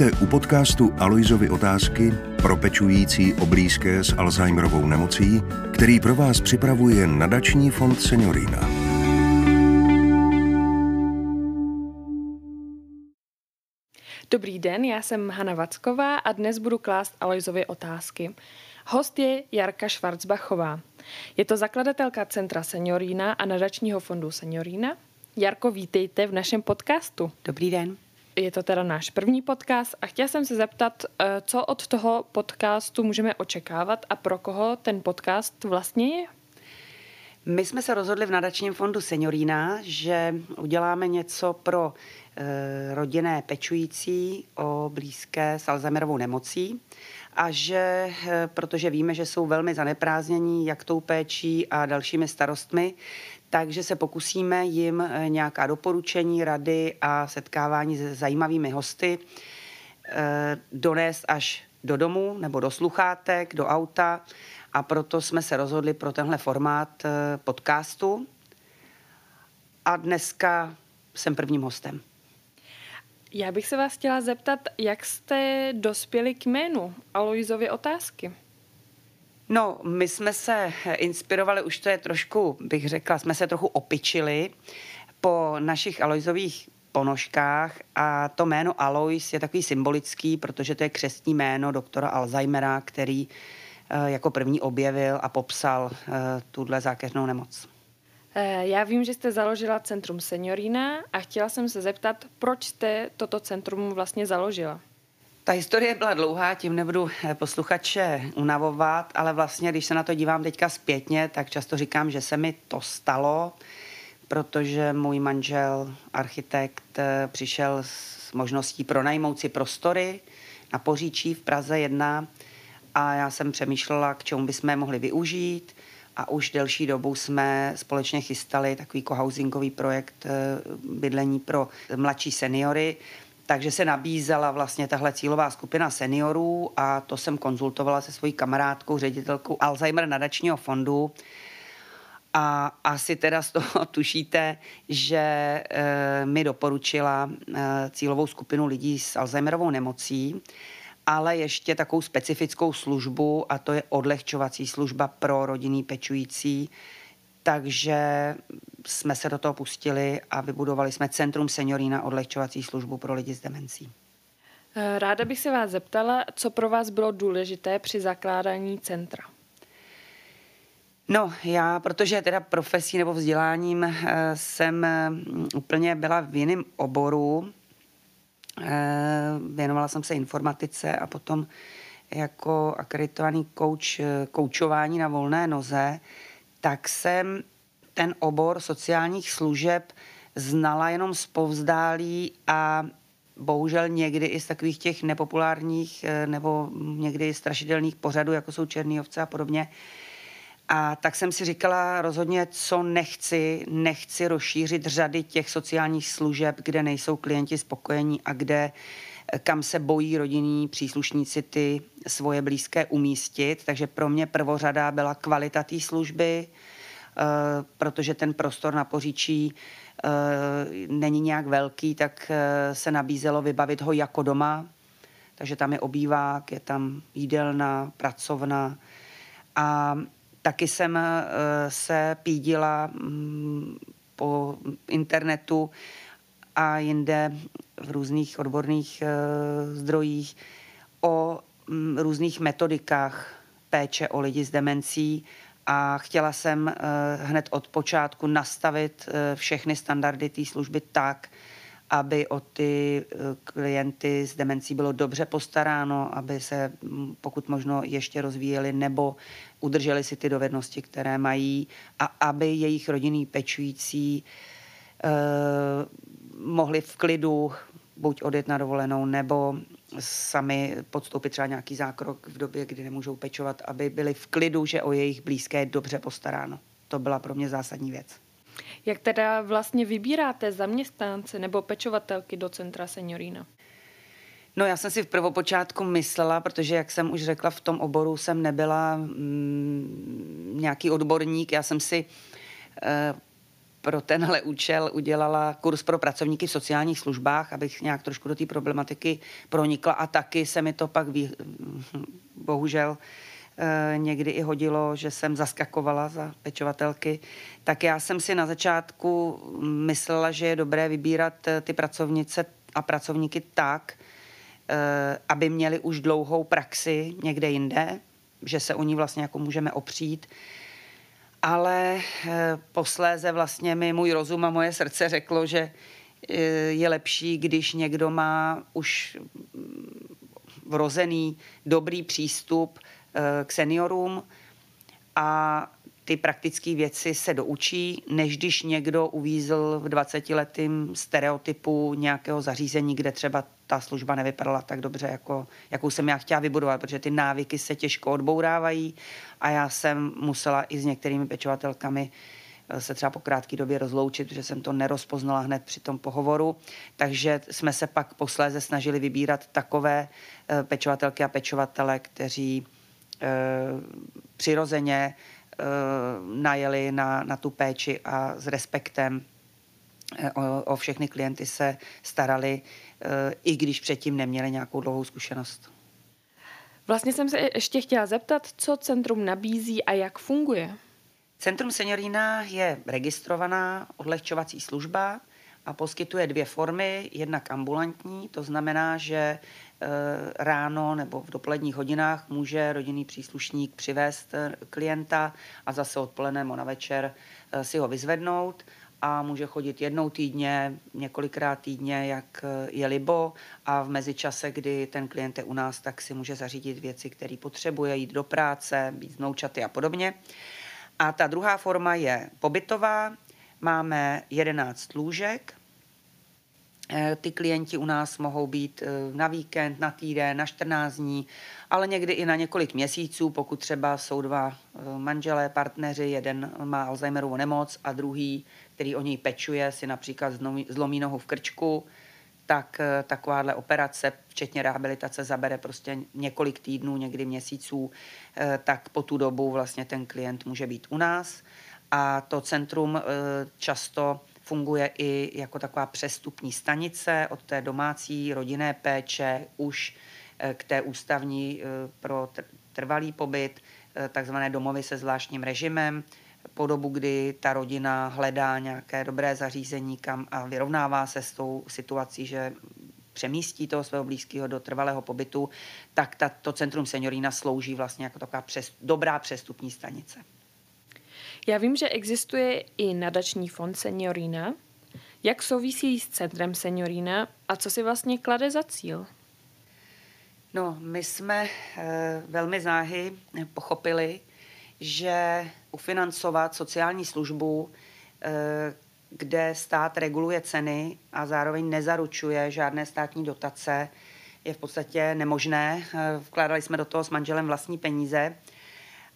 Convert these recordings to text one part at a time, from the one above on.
Vítejte u podcastu Aloizovy otázky pro pečující o blízké s Alzheimerovou nemocí, který pro vás připravuje nadační fond Seniorina. Dobrý den, já jsem Hana Vacková a dnes budu klást Aloizovy otázky. Host je Jarka Švarcbachová. Je to zakladatelka Centra Seniorína a nadačního fondu Seniorína. Jarko, vítejte v našem podcastu. Dobrý den je to teda náš první podcast a chtěla jsem se zeptat, eh, co od toho podcastu můžeme očekávat a pro koho ten podcast vlastně je? My jsme se rozhodli v nadačním fondu Seniorína, že uděláme něco pro rodinné pečující o blízké s Alzheimerovou nemocí a že, e, protože víme, že jsou velmi zaneprázdnění jak tou péčí a dalšími starostmi, takže se pokusíme jim eh, nějaká doporučení, rady a setkávání se zajímavými hosty eh, donést až do domu nebo do sluchátek, do auta a proto jsme se rozhodli pro tenhle formát eh, podcastu. A dneska jsem prvním hostem. Já bych se vás chtěla zeptat, jak jste dospěli k jménu Aloizovy otázky? No, my jsme se inspirovali, už to je trošku, bych řekla, jsme se trochu opičili po našich Aloizových ponožkách a to jméno Alois je takový symbolický, protože to je křestní jméno doktora Alzheimera, který eh, jako první objevil a popsal eh, tuhle zákeřnou nemoc. Eh, já vím, že jste založila Centrum Seniorína a chtěla jsem se zeptat, proč jste toto centrum vlastně založila? Ta historie byla dlouhá, tím nebudu eh, posluchače unavovat, ale vlastně, když se na to dívám teďka zpětně, tak často říkám, že se mi to stalo, protože můj manžel, architekt, eh, přišel s možností pronajmout si prostory na Poříčí v Praze 1 a já jsem přemýšlela, k čemu bychom je mohli využít a už delší dobu jsme společně chystali takový kohousingový projekt eh, bydlení pro mladší seniory, takže se nabízela vlastně tahle cílová skupina seniorů a to jsem konzultovala se svojí kamarádkou, ředitelkou Alzheimer nadačního fondu. A asi teda z toho tušíte, že e, mi doporučila e, cílovou skupinu lidí s Alzheimerovou nemocí, ale ještě takovou specifickou službu a to je odlehčovací služba pro rodinný pečující, takže jsme se do toho pustili a vybudovali jsme Centrum seniorína odlehčovací službu pro lidi s demencí. Ráda bych se vás zeptala, co pro vás bylo důležité při zakládání centra. No, já, protože teda profesí nebo vzděláním eh, jsem mm, úplně byla v jiném oboru, věnovala jsem se informatice a potom jako akreditovaný kouč, koučování na volné noze, tak jsem ten obor sociálních služeb znala jenom z povzdálí a bohužel někdy i z takových těch nepopulárních eh, nebo někdy strašidelných pořadů, jako jsou Černý ovce a podobně. A tak jsem si říkala rozhodně, co nechci, nechci rozšířit řady těch sociálních služeb, kde nejsou klienti spokojení a kde eh, kam se bojí rodinní příslušníci ty svoje blízké umístit. Takže pro mě prvořada byla kvalita té služby, Eh, protože ten prostor na Poříčí eh, není nějak velký, tak se nabízelo vybavit ho jako doma. Takže tam je obývák, je tam jídelna, pracovna. A taky jsem se pídila mm, po internetu a jinde v různých odborných zdrojích o mm, různých metodikách péče o lidi s demencí a chtěla jsem uh, hned od počátku nastavit všechny standardy té služby tak, aby o ty uh, klienty s demencí bylo dobře postaráno, aby se pokud možno ještě rozvíjeli nebo udrželi si ty dovednosti, které mají a aby jejich rodinný pečující mohli v klidu buď odjet na dovolenou, nebo sami podstoupit třeba nějaký zákrok v době, kdy nemůžou pečovat, aby byli v klidu, že o jejich blízké je dobře postaráno. To byla pro mě zásadní věc. Jak teda vlastně vybíráte zaměstnance nebo pečovatelky do Centra Seniorína? No já jsem si v prvopočátku myslela, protože jak jsem už řekla, v tom oboru jsem nebyla mm, nějaký odborník, já jsem si eh, pro tenhle účel udělala kurz pro pracovníky v sociálních službách, abych nějak trošku do té problematiky pronikla a taky se mi to pak vý, bohužel někdy i hodilo, že jsem zaskakovala za pečovatelky, tak já jsem si na začátku myslela, že je dobré vybírat eh, ty pracovnice a pracovníky tak, eh, aby měli už dlouhou praxi někde jinde, že se o ní vlastně jako můžeme opřít. Ale eh, posléze vlastně mi můj rozum a moje srdce řeklo, že eh, je lepší, když někdo má už mm, vrozený dobrý přístup eh, k seniorům a ty praktické věci se doučí, než když někdo uvízl v 20-letým stereotypu nějakého zařízení, kde třeba ta služba nevypadala tak dobře, jako, jakou jsem já chtěla vybudovat, protože ty návyky se těžko odbourávají a já jsem musela i s některými pečovatelkami eh, se třeba po krátké době rozloučit, protože jsem to nerozpoznala hned při tom pohovoru. Takže jsme se pak posléze snažili vybírat takové eh, pečovatelky a pečovatele, kteří přirozeně e, najeli na, na tu péči a s respektem o, o všechny klienty se starali, e, i když předtím neměli nějakou dlouhou zkušenost. Vlastně jsem se ještě chtěla zeptat, co centrum nabízí a jak funguje. Centrum Seniorína je registrovaná odlehčovací služba a poskytuje dvě formy. Jednak ambulantní, to znamená, že e, ráno nebo v dopoledních hodinách může rodinný příslušník přivést e, klienta a zase odpoledne na večer e, si ho vyzvednout a může chodit jednou týdně, několikrát týdně, jak je libo a v mezičase, kdy ten klient je u nás, tak si může zařídit věci, které potřebuje, jít do práce, být znoučaty a podobně. A ta druhá forma je pobytová. Máme 11 lůžek, Eh, ty klienti u nás mohou být eh, na víkend, na týden, na 14 dní, ale někdy i na několik měsíců, pokud třeba jsou dva eh, manželé, partneři, jeden má Alzheimerovu nemoc a druhý, který o něj pečuje, si například zlomí nohu v krčku, tak takováhle operace, včetně rehabilitace, zabere prostě několik týdnů, někdy měsíců, tak po tu dobu vlastně ten klient může být u nás. A to centrum často funguje i jako taková přestupní stanice od té domácí rodinné péče už eh, k té ústavní eh, pro trvalý pobyt, eh, takzvané domovy se zvláštním režimem, po dobu, kdy ta rodina hledá nějaké dobré zařízení kam a vyrovnává se s tou situací, že přemístí toho svého blízkého do trvalého pobytu, tak to centrum seniorína slouží vlastně jako taková přes, dobrá přestupní stanice. Já vím, že existuje i nadační fond Seniorína. Jak souvisí s centrem Seniorína a co si vlastně klade za cíl? No, my jsme e, velmi záhy pochopili, že ufinancovat sociální službu, e, kde stát reguluje ceny a zároveň nezaručuje žádné státní dotace, je v podstatě nemožné. E, vkládali jsme do toho s manželem vlastní peníze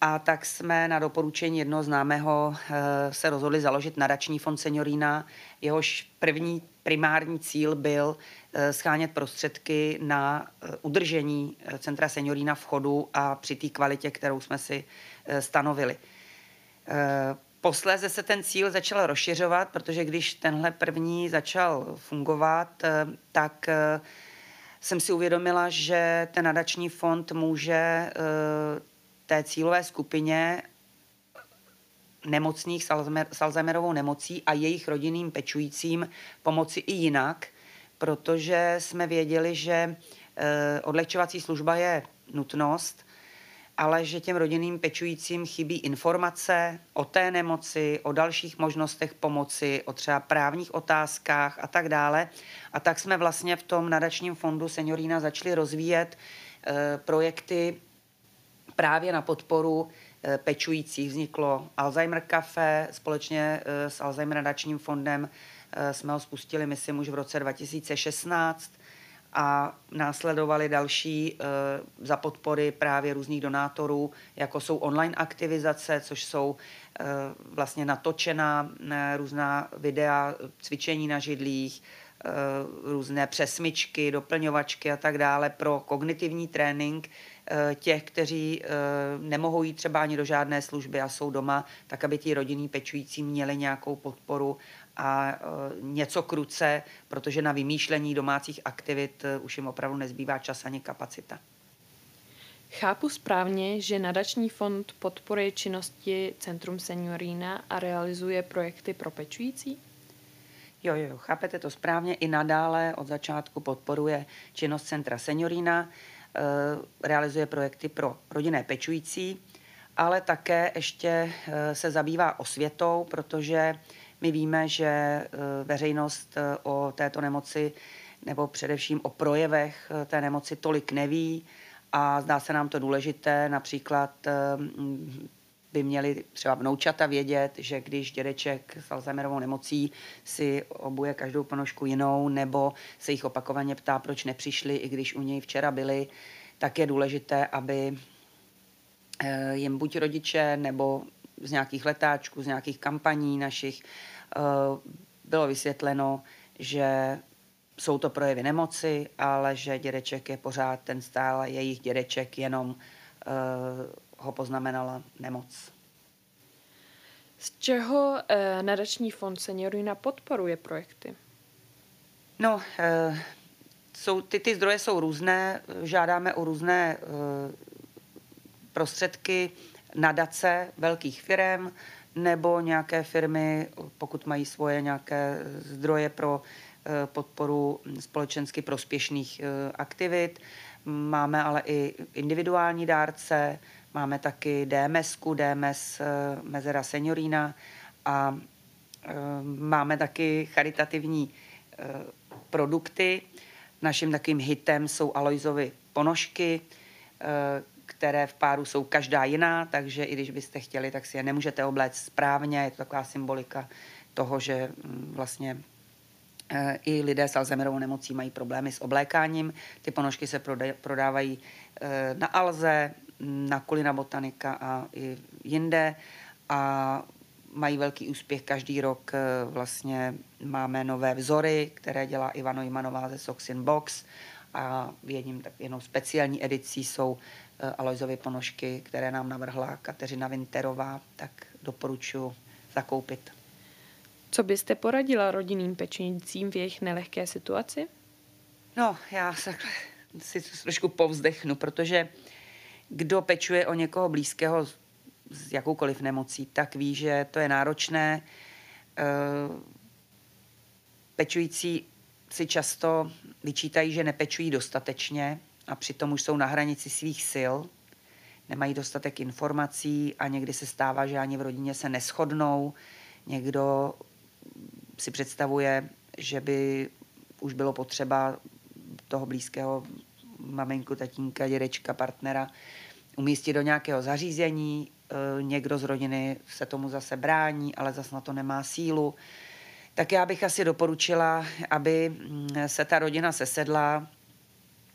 a tak jsme na doporučení jednoho známého eh, se rozhodli založit nadační fond Seniorína. Jehož první primární cíl byl eh, schánět prostředky na eh, udržení Centra Seniorína v chodu a při té kvalitě, kterou jsme si stanovili. Posléze se ten cíl začal rozšiřovat, protože když tenhle první začal fungovat, tak jsem si uvědomila, že ten nadační fond může té cílové skupině nemocných s Alzheimerovou nemocí a jejich rodinným pečujícím pomoci i jinak, protože jsme věděli, že eh, odlehčovací služba je nutnost, ale že těm rodinným pečujícím chybí informace o té nemoci, o dalších možnostech pomoci, o třeba právních otázkách a tak dále. A tak jsme vlastně v tom nadačním fondu Seniorína začali rozvíjet e, projekty právě na podporu eh, pečujících vzniklo Alzheimer Café společně eh, s Alzheimer nadačním fondem. Eh, jsme ho spustili, myslím, už v roce 2016 a následovali další za podpory právě různých donátorů, jako jsou online aktivizace, což jsou vlastně natočená různá videa cvičení na židlích, různé přesmičky, doplňovačky a tak dále pro kognitivní trénink těch, kteří nemohou jít třeba ani do žádné služby a jsou doma, tak aby ti rodinní pečující měli nějakou podporu a něco kruce, protože na vymýšlení domácích aktivit už jim opravdu nezbývá čas ani kapacita. Chápu správně, že nadační fond podporuje činnosti Centrum Seniorína a realizuje projekty pro pečující? Jo, jo, chápete to správně. I nadále od začátku podporuje činnost Centra Seniorína, eh, realizuje projekty pro rodinné pečující, ale také ještě eh, se zabývá osvětou, protože my víme, že eh, veřejnost o této nemoci nebo především o projevech té nemoci tolik neví a zdá se nám to důležité. Například by měli třeba vnoučata vědět, že když dědeček s Alzheimerovou nemocí si obuje každou ponožku jinou, nebo se jich opakovaně ptá, proč nepřišli, i když u něj včera byli, tak je důležité, aby eh, jim buď rodiče nebo z nějakých letáčků, z nějakých kampaní našich eh, bylo vysvětleno, že jsou to projevy nemoci, ale že dědeček je pořád ten stále jejich dědeček, jenom uh, ho poznamenala nemoc. Z čeho uh, nadační fond Seniorina podporuje projekty? No, uh, jsou, ty, ty zdroje jsou různé, žádáme o různé uh, prostředky, nadace velkých firm nebo nějaké firmy, pokud mají svoje nějaké zdroje pro Eh, podporu společensky prospěšných eh, aktivit. Máme ale i individuální dárce, máme taky DMS, DMS eh, Mezera Seniorína a máme taky charitativní produkty. Naším takovým hitem jsou Aloizovy ponožky, které v páru jsou každá jiná, takže i když byste chtěli, tak si je nemůžete obléct správně. Je to taková symbolika toho, že mm, vlastně i lidé s Alzheimerovou nemocí mají problémy s oblékáním. Ty ponožky se prodávají eh, na Alze, na Kulina Botanika a i jinde a mají velký úspěch každý rok. Eh, vlastně máme nové vzory, které dělá Ivano Imanová ze Soxin Box a v jedním, tak jenom speciální edicí jsou eh, Alojzovy ponožky, které nám navrhla Kateřina Winterová, tak doporučuji zakoupit. Co byste poradila rodinným pečenicím v jejich nelehké situaci? No, já si trošku povzdechnu, protože kdo pečuje o někoho blízkého s jakoukoliv nemocí, tak ví, že to je náročné. Eh, pečující si často vyčítají, že nepečují dostatečně a přitom už jsou na hranici svých sil, nemají dostatek informací a někdy se stává, že ani v rodině se neschodnou. Někdo si představuje, že by už bylo potřeba toho blízkého maminku, tatínka, dědečka, partnera umístit do nějakého zařízení. E, někdo z rodiny se tomu zase brání, ale zase na to nemá sílu. Tak já bych asi doporučila, aby mm, se ta rodina sesedla,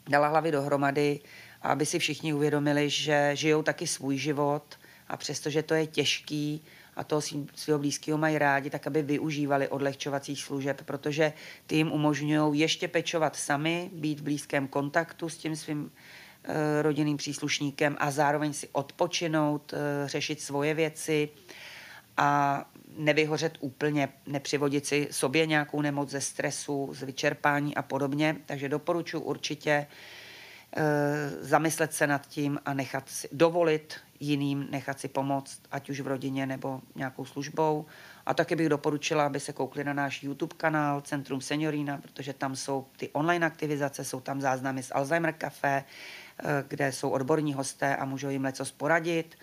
dala hlavy dohromady a aby si všichni uvědomili, že žijou taky svůj život a přestože to je těžký, a toho svého blízkého mají rádi, tak aby využívali odlehčovacích služeb, protože ty jim umožňují ještě pečovat sami, být v blízkém kontaktu s tím svým e, rodinným příslušníkem a zároveň si odpočinout, e, řešit svoje věci a nevyhořet úplně, nepřivodit si sobě nějakou nemoc ze stresu, z vyčerpání a podobně. Takže doporučuji určitě zamyslet se nad tím a nechat si dovolit jiným nechat si pomoct, ať už v rodině nebo nějakou službou. A taky bych doporučila, aby se koukli na náš YouTube kanál Centrum Seniorina, protože tam jsou ty online aktivizace, jsou tam záznamy z Alzheimer Café, eh, kde jsou odborní hosté a můžou jim něco poradit.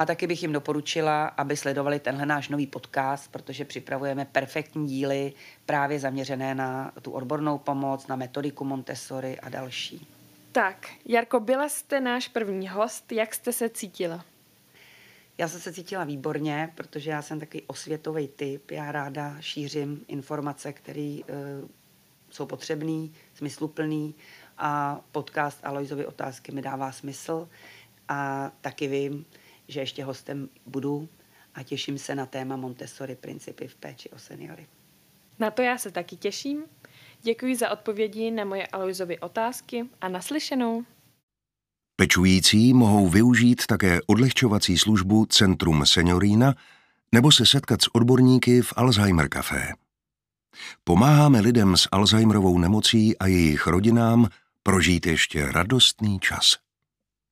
A taky bych jim doporučila, aby sledovali tenhle náš nový podcast, protože připravujeme perfektní díly právě zaměřené na tu odbornou pomoc, na metodiku Montessori a další. Tak, Jarko, byla jste náš první host, jak jste se cítila? Já jsem se cítila výborně, protože já jsem takový osvětový typ. Já ráda šířím informace, které uh, jsou potřebné, smysluplné a podcast Aloizovy otázky mi dává smysl a taky vím, že ještě hostem budu a těším se na téma Montessori principy v péči o seniory. Na to já se taky těším. Děkuji za odpovědi na moje Aloizovy otázky a naslyšenou. Pečující mohou využít také odlehčovací službu Centrum Seniorína nebo se setkat s odborníky v Alzheimer Café. Pomáháme lidem s Alzheimerovou nemocí a jejich rodinám prožít ještě radostný čas.